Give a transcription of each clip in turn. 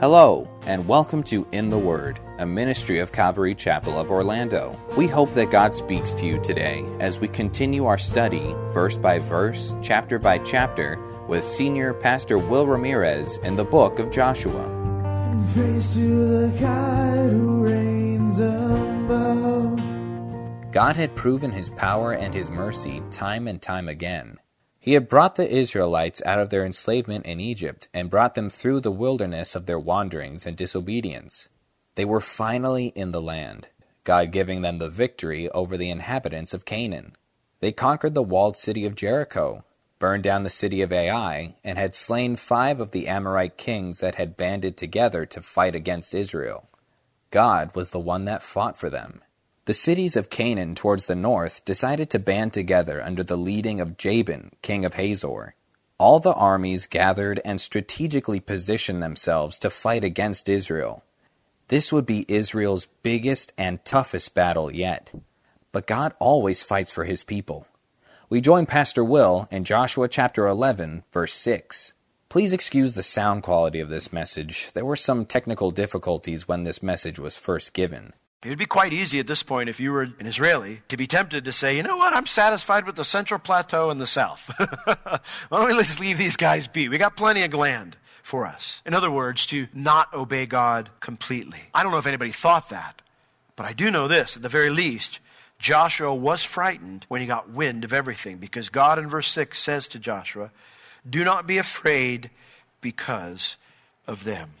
Hello, and welcome to In the Word, a ministry of Calvary Chapel of Orlando. We hope that God speaks to you today as we continue our study, verse by verse, chapter by chapter, with Senior Pastor Will Ramirez in the book of Joshua. God had proven his power and his mercy time and time again. He had brought the Israelites out of their enslavement in Egypt and brought them through the wilderness of their wanderings and disobedience. They were finally in the land, God giving them the victory over the inhabitants of Canaan. They conquered the walled city of Jericho, burned down the city of Ai, and had slain five of the Amorite kings that had banded together to fight against Israel. God was the one that fought for them. The cities of Canaan towards the north decided to band together under the leading of Jabin, king of Hazor. All the armies gathered and strategically positioned themselves to fight against Israel. This would be Israel's biggest and toughest battle yet. But God always fights for his people. We join Pastor Will in Joshua chapter 11, verse 6. Please excuse the sound quality of this message. There were some technical difficulties when this message was first given. It would be quite easy at this point, if you were an Israeli, to be tempted to say, you know what, I'm satisfied with the Central Plateau and the South. Why don't we just leave these guys be? We got plenty of land for us. In other words, to not obey God completely. I don't know if anybody thought that, but I do know this at the very least. Joshua was frightened when he got wind of everything because God in verse 6 says to Joshua, Do not be afraid because of them.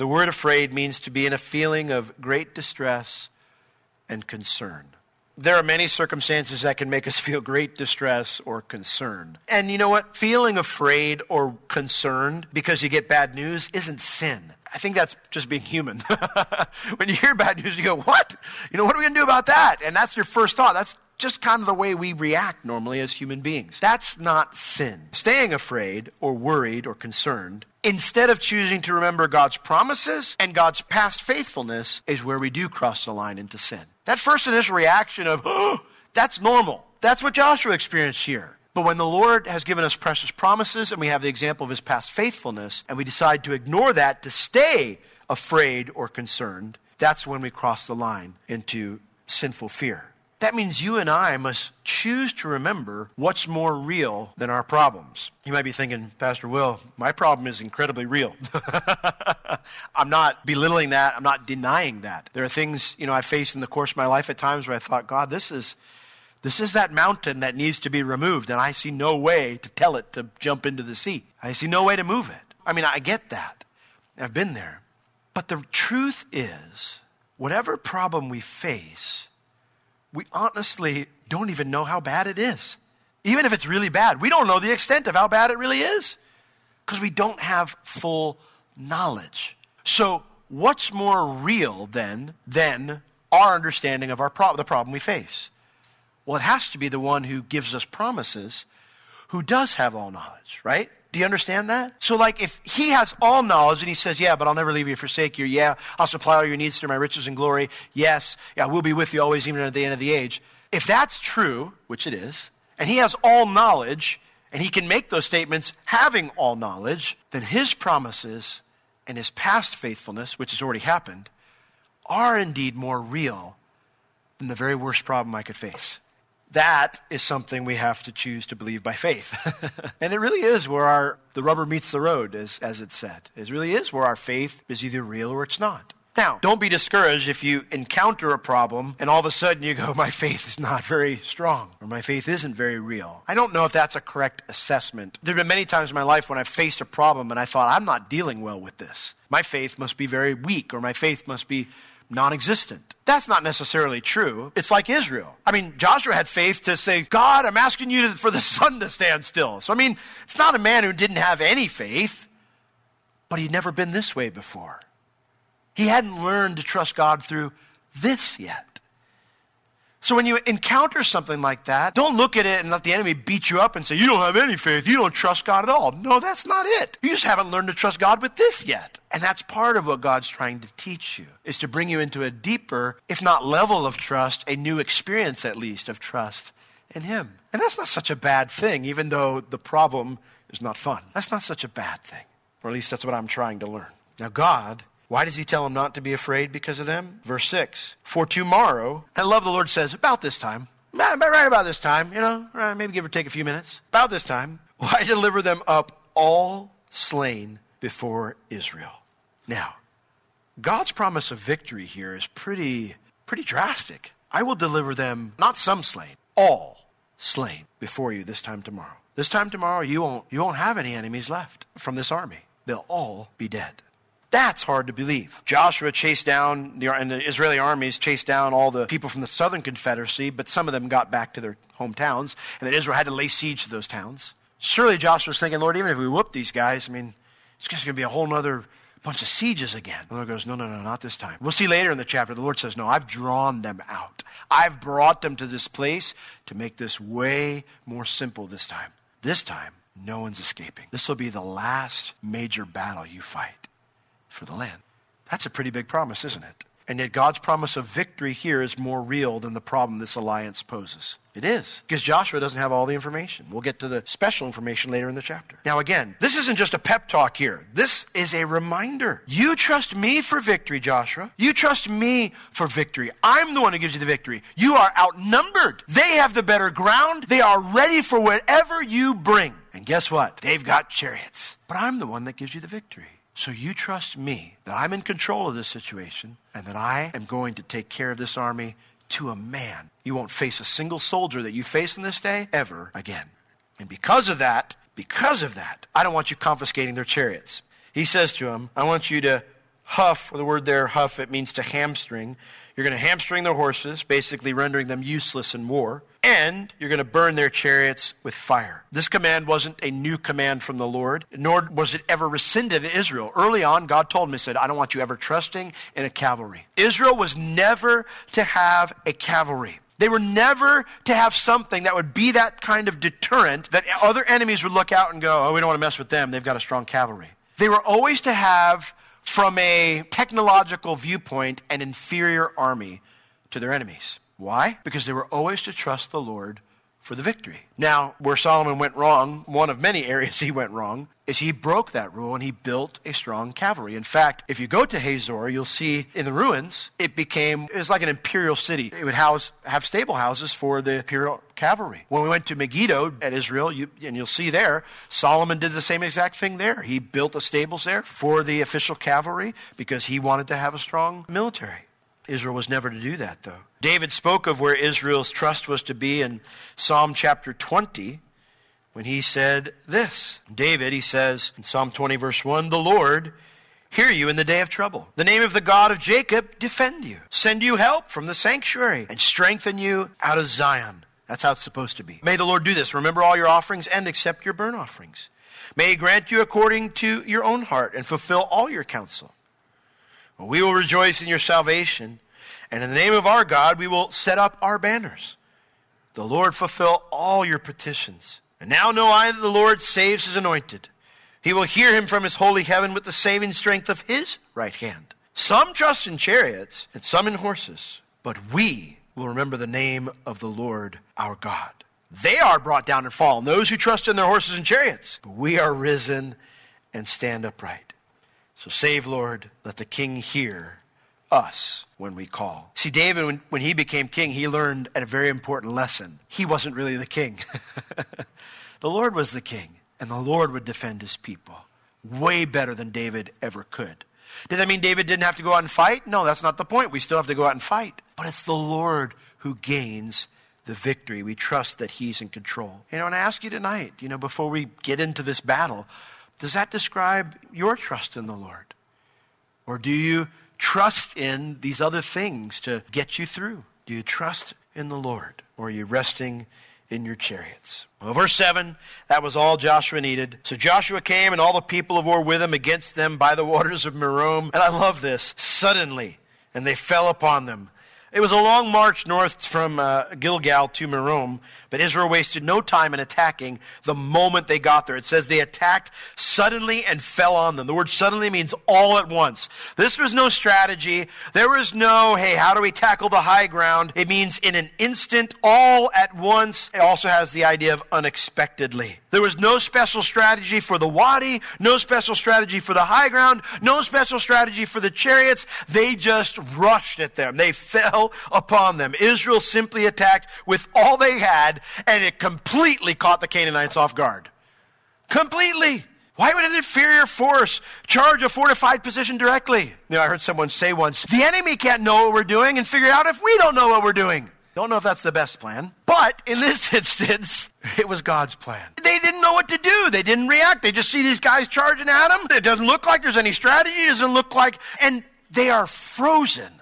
The word afraid means to be in a feeling of great distress and concern. There are many circumstances that can make us feel great distress or concern. And you know what? Feeling afraid or concerned because you get bad news isn't sin. I think that's just being human. when you hear bad news, you go, What? You know, what are we going to do about that? And that's your first thought. That's just kind of the way we react normally as human beings. That's not sin. Staying afraid or worried or concerned, instead of choosing to remember God's promises and God's past faithfulness, is where we do cross the line into sin. That first initial reaction of, oh, that's normal. That's what Joshua experienced here. But when the Lord has given us precious promises and we have the example of his past faithfulness, and we decide to ignore that to stay afraid or concerned, that's when we cross the line into sinful fear. That means you and I must choose to remember what's more real than our problems. You might be thinking, Pastor Will, my problem is incredibly real. I'm not belittling that. I'm not denying that. There are things, you know, I faced in the course of my life at times where I thought, God, this is this is that mountain that needs to be removed, and I see no way to tell it to jump into the sea. I see no way to move it. I mean, I get that. I've been there. But the truth is, whatever problem we face, we honestly don't even know how bad it is. Even if it's really bad, we don't know the extent of how bad it really is because we don't have full knowledge. So, what's more real then than our understanding of our pro- the problem we face? Well, it has to be the one who gives us promises, who does have all knowledge, right? Do you understand that? So, like, if he has all knowledge and he says, Yeah, but I'll never leave you forsake you. Yeah, I'll supply all your needs through my riches and glory. Yes, yeah, we'll be with you always, even at the end of the age. If that's true, which it is, and he has all knowledge, and he can make those statements having all knowledge, then his promises and his past faithfulness, which has already happened, are indeed more real than the very worst problem I could face that is something we have to choose to believe by faith. and it really is where our, the rubber meets the road, as, as it's said. It really is where our faith is either real or it's not. Now, don't be discouraged if you encounter a problem and all of a sudden you go, My faith is not very strong, or my faith isn't very real. I don't know if that's a correct assessment. There have been many times in my life when I've faced a problem and I thought, I'm not dealing well with this. My faith must be very weak, or my faith must be non existent. That's not necessarily true. It's like Israel. I mean, Joshua had faith to say, God, I'm asking you to, for the sun to stand still. So, I mean, it's not a man who didn't have any faith, but he'd never been this way before. He hadn't learned to trust God through this yet. So when you encounter something like that, don't look at it and let the enemy beat you up and say, You don't have any faith. You don't trust God at all. No, that's not it. You just haven't learned to trust God with this yet. And that's part of what God's trying to teach you, is to bring you into a deeper, if not level of trust, a new experience at least of trust in Him. And that's not such a bad thing, even though the problem is not fun. That's not such a bad thing. Or at least that's what I'm trying to learn. Now, God why does he tell him not to be afraid because of them? Verse 6 For tomorrow, I love the Lord says, about this time, right about this time, you know, maybe give or take a few minutes, about this time, why deliver them up all slain before Israel? Now, God's promise of victory here is pretty, pretty drastic. I will deliver them, not some slain, all slain before you this time tomorrow. This time tomorrow, you won't, you won't have any enemies left from this army. They'll all be dead. That's hard to believe. Joshua chased down, the, and the Israeli armies chased down all the people from the southern confederacy, but some of them got back to their hometowns, and then Israel had to lay siege to those towns. Surely Joshua was thinking, Lord, even if we whoop these guys, I mean, it's just going to be a whole other bunch of sieges again. The Lord goes, No, no, no, not this time. We'll see later in the chapter. The Lord says, No, I've drawn them out. I've brought them to this place to make this way more simple this time. This time, no one's escaping. This will be the last major battle you fight for the land. That's a pretty big promise, isn't it? And yet, God's promise of victory here is more real than the problem this alliance poses. It is, because Joshua doesn't have all the information. We'll get to the special information later in the chapter. Now, again, this isn't just a pep talk here. This is a reminder. You trust me for victory, Joshua. You trust me for victory. I'm the one who gives you the victory. You are outnumbered. They have the better ground. They are ready for whatever you bring. And guess what? They've got chariots. But I'm the one that gives you the victory. So you trust me that I'm in control of this situation and that I am going to take care of this army to a man. You won't face a single soldier that you face in this day ever again. And because of that, because of that, I don't want you confiscating their chariots. He says to him, I want you to huff, the word there, huff, it means to hamstring. You're going to hamstring their horses, basically rendering them useless in war and you're going to burn their chariots with fire. This command wasn't a new command from the Lord, nor was it ever rescinded in Israel. Early on, God told He said, I don't want you ever trusting in a cavalry. Israel was never to have a cavalry. They were never to have something that would be that kind of deterrent that other enemies would look out and go, oh, we don't want to mess with them. They've got a strong cavalry. They were always to have, from a technological viewpoint, an inferior army to their enemies. Why? Because they were always to trust the Lord for the victory. Now, where Solomon went wrong, one of many areas he went wrong, is he broke that rule and he built a strong cavalry. In fact, if you go to Hazor, you'll see in the ruins, it became, it was like an imperial city. It would house, have stable houses for the imperial cavalry. When we went to Megiddo at Israel, you, and you'll see there, Solomon did the same exact thing there. He built the stables there for the official cavalry because he wanted to have a strong military. Israel was never to do that, though. David spoke of where Israel's trust was to be in Psalm chapter 20 when he said this. David, he says in Psalm 20, verse 1 The Lord hear you in the day of trouble. The name of the God of Jacob defend you, send you help from the sanctuary, and strengthen you out of Zion. That's how it's supposed to be. May the Lord do this. Remember all your offerings and accept your burnt offerings. May he grant you according to your own heart and fulfill all your counsel. We will rejoice in your salvation, and in the name of our God, we will set up our banners. The Lord fulfill all your petitions. And now know I that the Lord saves his anointed. He will hear him from his holy heaven with the saving strength of his right hand. Some trust in chariots and some in horses, but we will remember the name of the Lord our God. They are brought down and fallen, those who trust in their horses and chariots, but we are risen and stand upright. So save, Lord, let the king hear us when we call. See, David, when, when he became king, he learned a very important lesson. He wasn't really the king, the Lord was the king, and the Lord would defend his people way better than David ever could. Did that mean David didn't have to go out and fight? No, that's not the point. We still have to go out and fight. But it's the Lord who gains the victory. We trust that He's in control. You know, and I ask you tonight, you know, before we get into this battle, does that describe your trust in the Lord? Or do you trust in these other things to get you through? Do you trust in the Lord? Or are you resting in your chariots? Well, verse 7, that was all Joshua needed. So Joshua came and all the people of war with him against them by the waters of Merom. And I love this. Suddenly, and they fell upon them it was a long march north from uh, Gilgal to Merom, but Israel wasted no time in attacking the moment they got there. It says they attacked suddenly and fell on them. The word suddenly means all at once. This was no strategy. There was no, hey, how do we tackle the high ground? It means in an instant, all at once. It also has the idea of unexpectedly. There was no special strategy for the wadi, no special strategy for the high ground, no special strategy for the chariots. They just rushed at them. They fell upon them. Israel simply attacked with all they had, and it completely caught the Canaanites off guard. Completely. Why would an inferior force charge a fortified position directly? You know, I heard someone say once, the enemy can't know what we're doing and figure out if we don't know what we're doing. Don't know if that's the best plan. But in this instance, it was God's plan. They didn't know what to do. They didn't react. They just see these guys charging at them. It doesn't look like there's any strategy. It doesn't look like, and they are frozen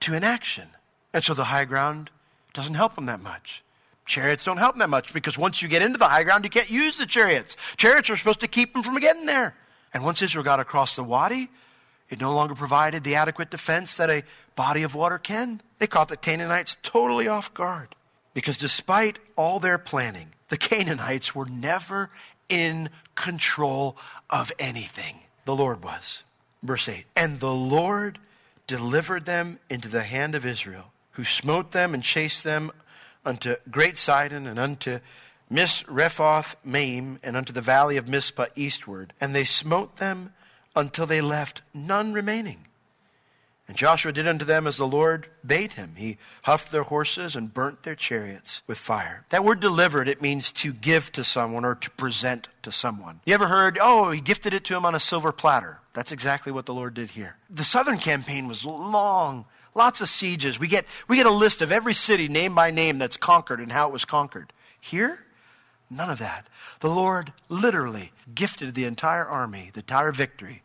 to inaction. And so the high ground doesn't help them that much. Chariots don't help them that much because once you get into the high ground, you can't use the chariots. Chariots are supposed to keep them from getting there. And once Israel got across the wadi, it no longer provided the adequate defense that a body of water can. They caught the Canaanites totally off guard because despite all their planning, the Canaanites were never in control of anything. The Lord was. Verse 8 And the Lord delivered them into the hand of Israel who smote them and chased them unto Great Sidon and unto Misrephoth Maim and unto the valley of Mizpah eastward. And they smote them until they left none remaining. And Joshua did unto them as the Lord bade him. He huffed their horses and burnt their chariots with fire. That word delivered, it means to give to someone or to present to someone. You ever heard, oh, he gifted it to him on a silver platter? That's exactly what the Lord did here. The southern campaign was long Lots of sieges. We get, we get a list of every city name by name that's conquered and how it was conquered. Here, none of that. The Lord literally gifted the entire army, the entire victory,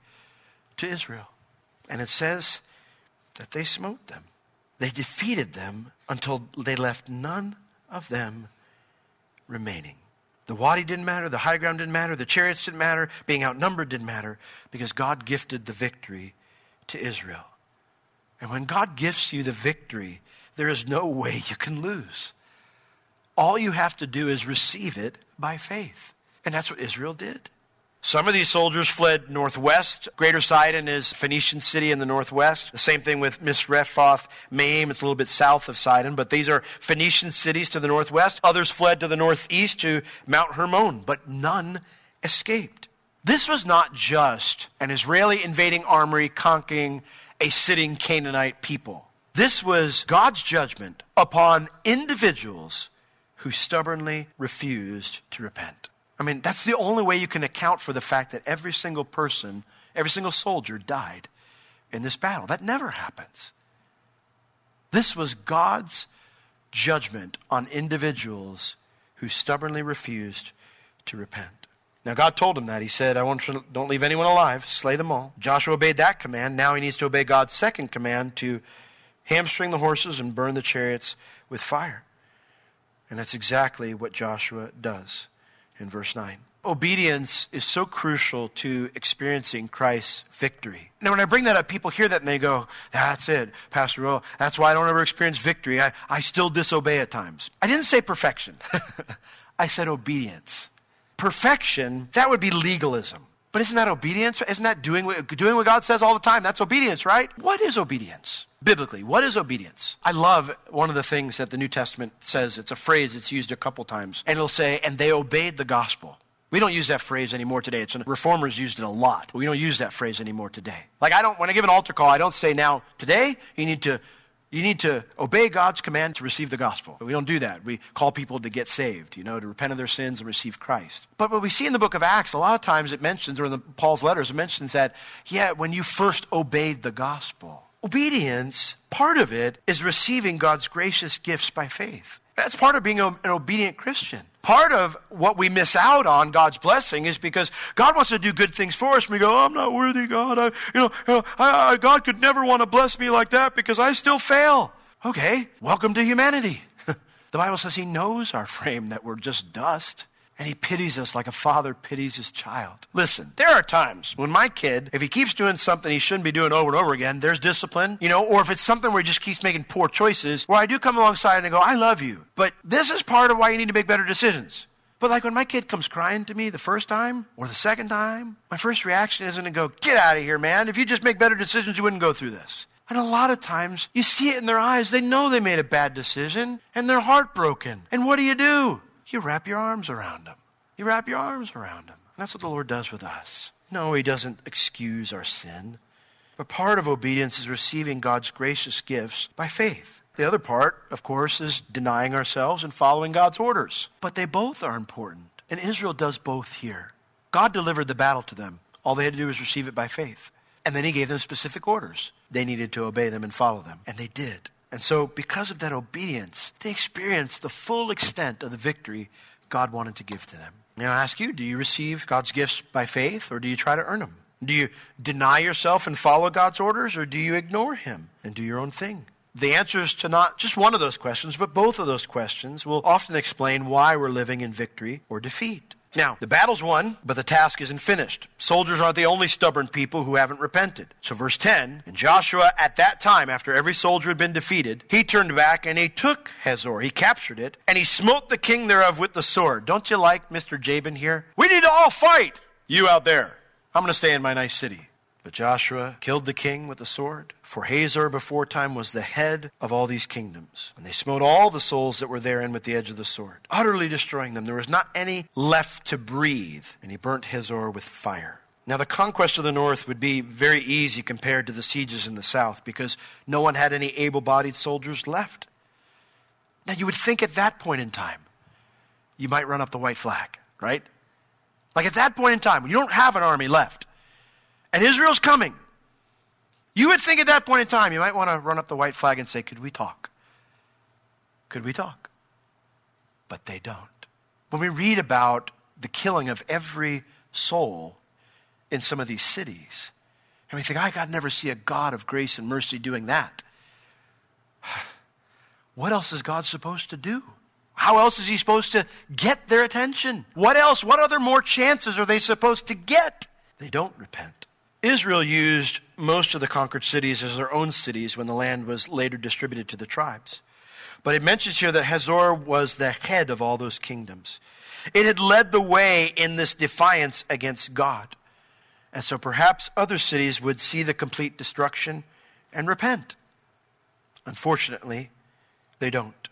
to Israel. And it says that they smote them. They defeated them until they left none of them remaining. The wadi didn't matter, the high ground didn't matter, the chariots didn't matter, being outnumbered didn't matter, because God gifted the victory to Israel. And when God gifts you the victory, there is no way you can lose. All you have to do is receive it by faith. And that's what Israel did. Some of these soldiers fled northwest. Greater Sidon is Phoenician city in the northwest. The same thing with Misrephoth Maim. It's a little bit south of Sidon, but these are Phoenician cities to the northwest. Others fled to the northeast to Mount Hermon, but none escaped. This was not just an Israeli invading army conquering a sitting Canaanite people. This was God's judgment upon individuals who stubbornly refused to repent. I mean, that's the only way you can account for the fact that every single person, every single soldier died in this battle. That never happens. This was God's judgment on individuals who stubbornly refused to repent. Now, God told him that. He said, I want you don't leave anyone alive, slay them all. Joshua obeyed that command. Now he needs to obey God's second command to hamstring the horses and burn the chariots with fire. And that's exactly what Joshua does in verse 9. Obedience is so crucial to experiencing Christ's victory. Now, when I bring that up, people hear that and they go, That's it, Pastor Will. That's why I don't ever experience victory. I, I still disobey at times. I didn't say perfection, I said obedience perfection, that would be legalism. But isn't that obedience? Isn't that doing what, doing what God says all the time? That's obedience, right? What is obedience? Biblically, what is obedience? I love one of the things that the New Testament says. It's a phrase that's used a couple times. And it'll say, and they obeyed the gospel. We don't use that phrase anymore today. It's reformers used it a lot. We don't use that phrase anymore today. Like I don't when I give an altar call, I don't say now today you need to you need to obey God's command to receive the gospel. But we don't do that. We call people to get saved, you know, to repent of their sins and receive Christ. But what we see in the book of Acts, a lot of times it mentions, or in the, Paul's letters, it mentions that, yeah, when you first obeyed the gospel. Obedience, part of it is receiving God's gracious gifts by faith. That's part of being an obedient Christian. Part of what we miss out on God's blessing is because God wants to do good things for us. And we go, I'm not worthy, God. I, you know, you know I, I, God could never want to bless me like that because I still fail. Okay, welcome to humanity. the Bible says He knows our frame, that we're just dust. And he pities us like a father pities his child. Listen, there are times when my kid, if he keeps doing something he shouldn't be doing over and over again, there's discipline, you know, or if it's something where he just keeps making poor choices, where I do come alongside and go, I love you. But this is part of why you need to make better decisions. But like when my kid comes crying to me the first time or the second time, my first reaction isn't to go, get out of here, man. If you just make better decisions, you wouldn't go through this. And a lot of times, you see it in their eyes. They know they made a bad decision and they're heartbroken. And what do you do? You wrap your arms around them. You wrap your arms around them. And that's what the Lord does with us. No, He doesn't excuse our sin. But part of obedience is receiving God's gracious gifts by faith. The other part, of course, is denying ourselves and following God's orders. But they both are important. And Israel does both here. God delivered the battle to them. All they had to do was receive it by faith. And then He gave them specific orders. They needed to obey them and follow them. And they did. And so, because of that obedience, they experienced the full extent of the victory God wanted to give to them. Now, I ask you, do you receive God's gifts by faith or do you try to earn them? Do you deny yourself and follow God's orders or do you ignore Him and do your own thing? The answers to not just one of those questions, but both of those questions will often explain why we're living in victory or defeat. Now, the battle's won, but the task isn't finished. Soldiers aren't the only stubborn people who haven't repented. So, verse 10 And Joshua, at that time, after every soldier had been defeated, he turned back and he took Hazor. He captured it, and he smote the king thereof with the sword. Don't you like Mr. Jabin here? We need to all fight! You out there. I'm going to stay in my nice city. But Joshua killed the king with the sword, for Hazor before time was the head of all these kingdoms. And they smote all the souls that were therein with the edge of the sword, utterly destroying them. There was not any left to breathe. And he burnt Hazor with fire. Now, the conquest of the north would be very easy compared to the sieges in the south because no one had any able bodied soldiers left. Now, you would think at that point in time, you might run up the white flag, right? Like at that point in time, when you don't have an army left, and Israel's coming. You would think at that point in time, you might want to run up the white flag and say, Could we talk? Could we talk? But they don't. When we read about the killing of every soul in some of these cities, and we think, I God never see a God of grace and mercy doing that. What else is God supposed to do? How else is he supposed to get their attention? What else? What other more chances are they supposed to get? They don't repent. Israel used most of the conquered cities as their own cities when the land was later distributed to the tribes. But it mentions here that Hazor was the head of all those kingdoms. It had led the way in this defiance against God. And so perhaps other cities would see the complete destruction and repent. Unfortunately, they don't.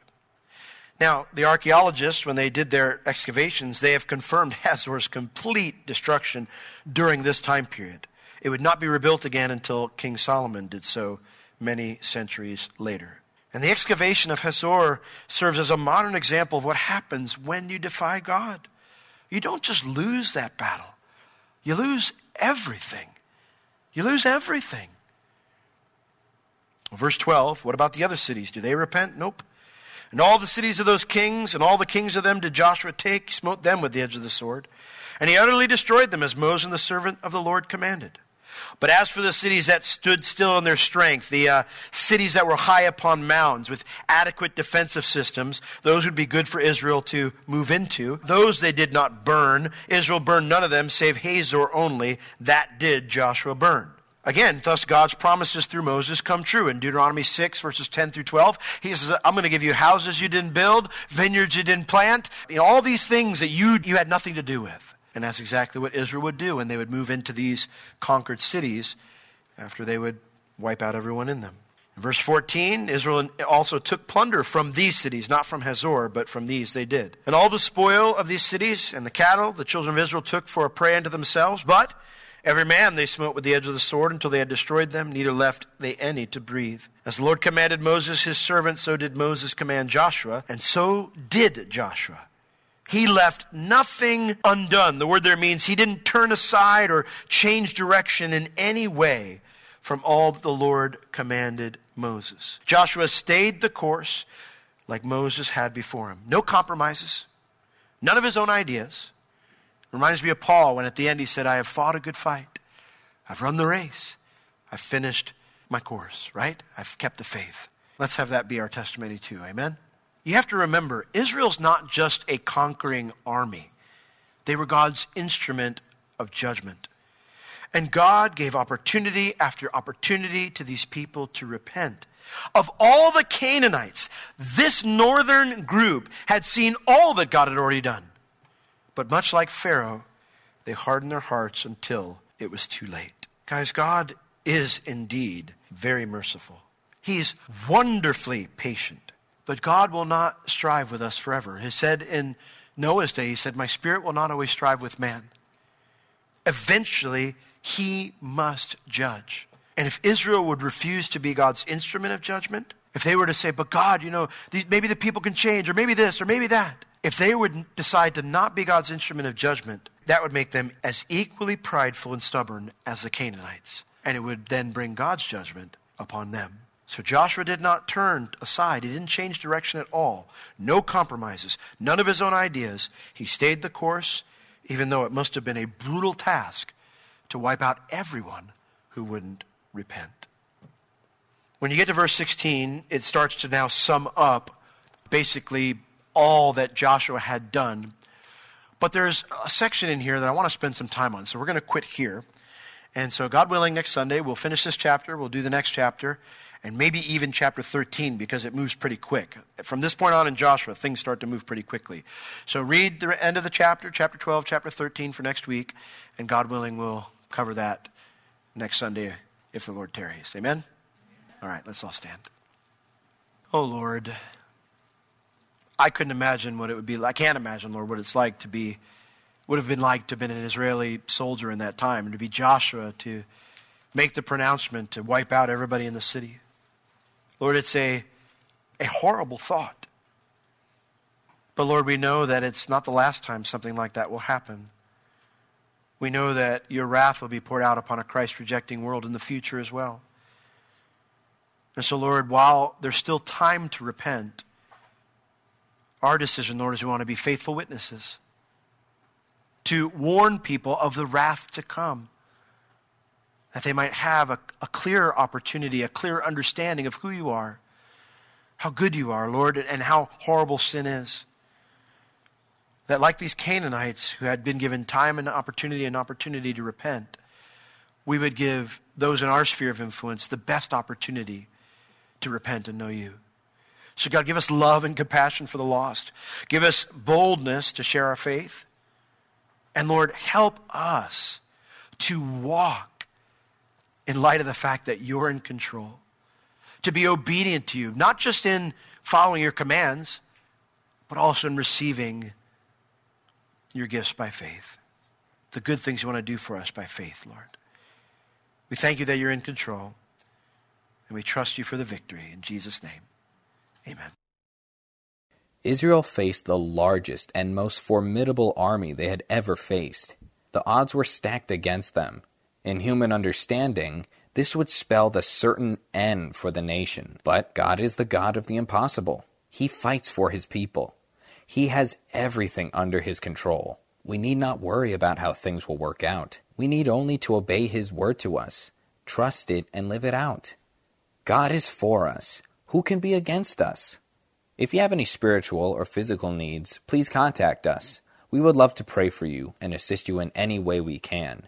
Now, the archaeologists, when they did their excavations, they have confirmed Hazor's complete destruction during this time period. It would not be rebuilt again until King Solomon did so many centuries later. And the excavation of Hazor serves as a modern example of what happens when you defy God. You don't just lose that battle, you lose everything. You lose everything. Verse 12, what about the other cities? Do they repent? Nope. And all the cities of those kings, and all the kings of them did Joshua take, smote them with the edge of the sword. And he utterly destroyed them as Moses, the servant of the Lord, commanded. But as for the cities that stood still in their strength, the uh, cities that were high upon mounds with adequate defensive systems, those would be good for Israel to move into. Those they did not burn. Israel burned none of them save Hazor only. That did Joshua burn. Again, thus God's promises through Moses come true. In Deuteronomy 6, verses 10 through 12, he says, I'm going to give you houses you didn't build, vineyards you didn't plant, you know, all these things that you, you had nothing to do with. And that's exactly what Israel would do when they would move into these conquered cities after they would wipe out everyone in them. In verse 14, Israel also took plunder from these cities, not from Hazor, but from these they did. And all the spoil of these cities and the cattle the children of Israel took for a prey unto themselves, but every man they smote with the edge of the sword until they had destroyed them, neither left they any to breathe. As the Lord commanded Moses his servant, so did Moses command Joshua, and so did Joshua. He left nothing undone. The word there means he didn't turn aside or change direction in any way from all that the Lord commanded Moses. Joshua stayed the course, like Moses had before him. No compromises, none of his own ideas. Reminds me of Paul when at the end he said, I have fought a good fight. I've run the race. I've finished my course, right? I've kept the faith. Let's have that be our testimony too. Amen? You have to remember, Israel's not just a conquering army, they were God's instrument of judgment. And God gave opportunity after opportunity to these people to repent. Of all the Canaanites, this northern group had seen all that God had already done. But much like Pharaoh, they hardened their hearts until it was too late. Guys, God is indeed very merciful. He's wonderfully patient. But God will not strive with us forever. He said in Noah's day, He said, My spirit will not always strive with man. Eventually, He must judge. And if Israel would refuse to be God's instrument of judgment, if they were to say, But God, you know, these, maybe the people can change, or maybe this, or maybe that, if they would decide to not be God's instrument of judgment, that would make them as equally prideful and stubborn as the Canaanites. And it would then bring God's judgment upon them. So Joshua did not turn aside. He didn't change direction at all. No compromises, none of his own ideas. He stayed the course, even though it must have been a brutal task to wipe out everyone who wouldn't repent. When you get to verse 16, it starts to now sum up basically all that Joshua had done. But there's a section in here that I want to spend some time on. So we're going to quit here. And so, God willing, next Sunday, we'll finish this chapter, we'll do the next chapter, and maybe even chapter 13 because it moves pretty quick. From this point on in Joshua, things start to move pretty quickly. So, read the end of the chapter, chapter 12, chapter 13 for next week, and God willing, we'll cover that next Sunday if the Lord tarries. Amen? All right, let's all stand. Oh, Lord. I couldn't imagine what it would be like. I can't imagine, Lord, what it's like to be, would have been like to have been an Israeli soldier in that time, and to be Joshua to make the pronouncement to wipe out everybody in the city. Lord, it's a, a horrible thought. But Lord, we know that it's not the last time something like that will happen. We know that your wrath will be poured out upon a Christ rejecting world in the future as well. And so, Lord, while there's still time to repent, our decision, Lord, is we want to be faithful witnesses to warn people of the wrath to come, that they might have a, a clear opportunity, a clear understanding of who you are, how good you are, Lord, and how horrible sin is. That, like these Canaanites who had been given time and opportunity and opportunity to repent, we would give those in our sphere of influence the best opportunity to repent and know you. So, God, give us love and compassion for the lost. Give us boldness to share our faith. And, Lord, help us to walk in light of the fact that you're in control, to be obedient to you, not just in following your commands, but also in receiving your gifts by faith. The good things you want to do for us by faith, Lord. We thank you that you're in control, and we trust you for the victory. In Jesus' name. Amen. Israel faced the largest and most formidable army they had ever faced. The odds were stacked against them. In human understanding, this would spell the certain end for the nation. But God is the God of the impossible. He fights for his people. He has everything under his control. We need not worry about how things will work out. We need only to obey his word to us, trust it, and live it out. God is for us. Who can be against us? If you have any spiritual or physical needs, please contact us. We would love to pray for you and assist you in any way we can.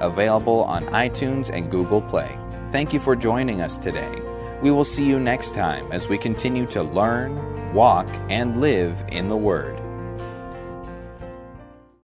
available on iTunes and Google Play. Thank you for joining us today. We will see you next time as we continue to learn, walk, and live in the Word.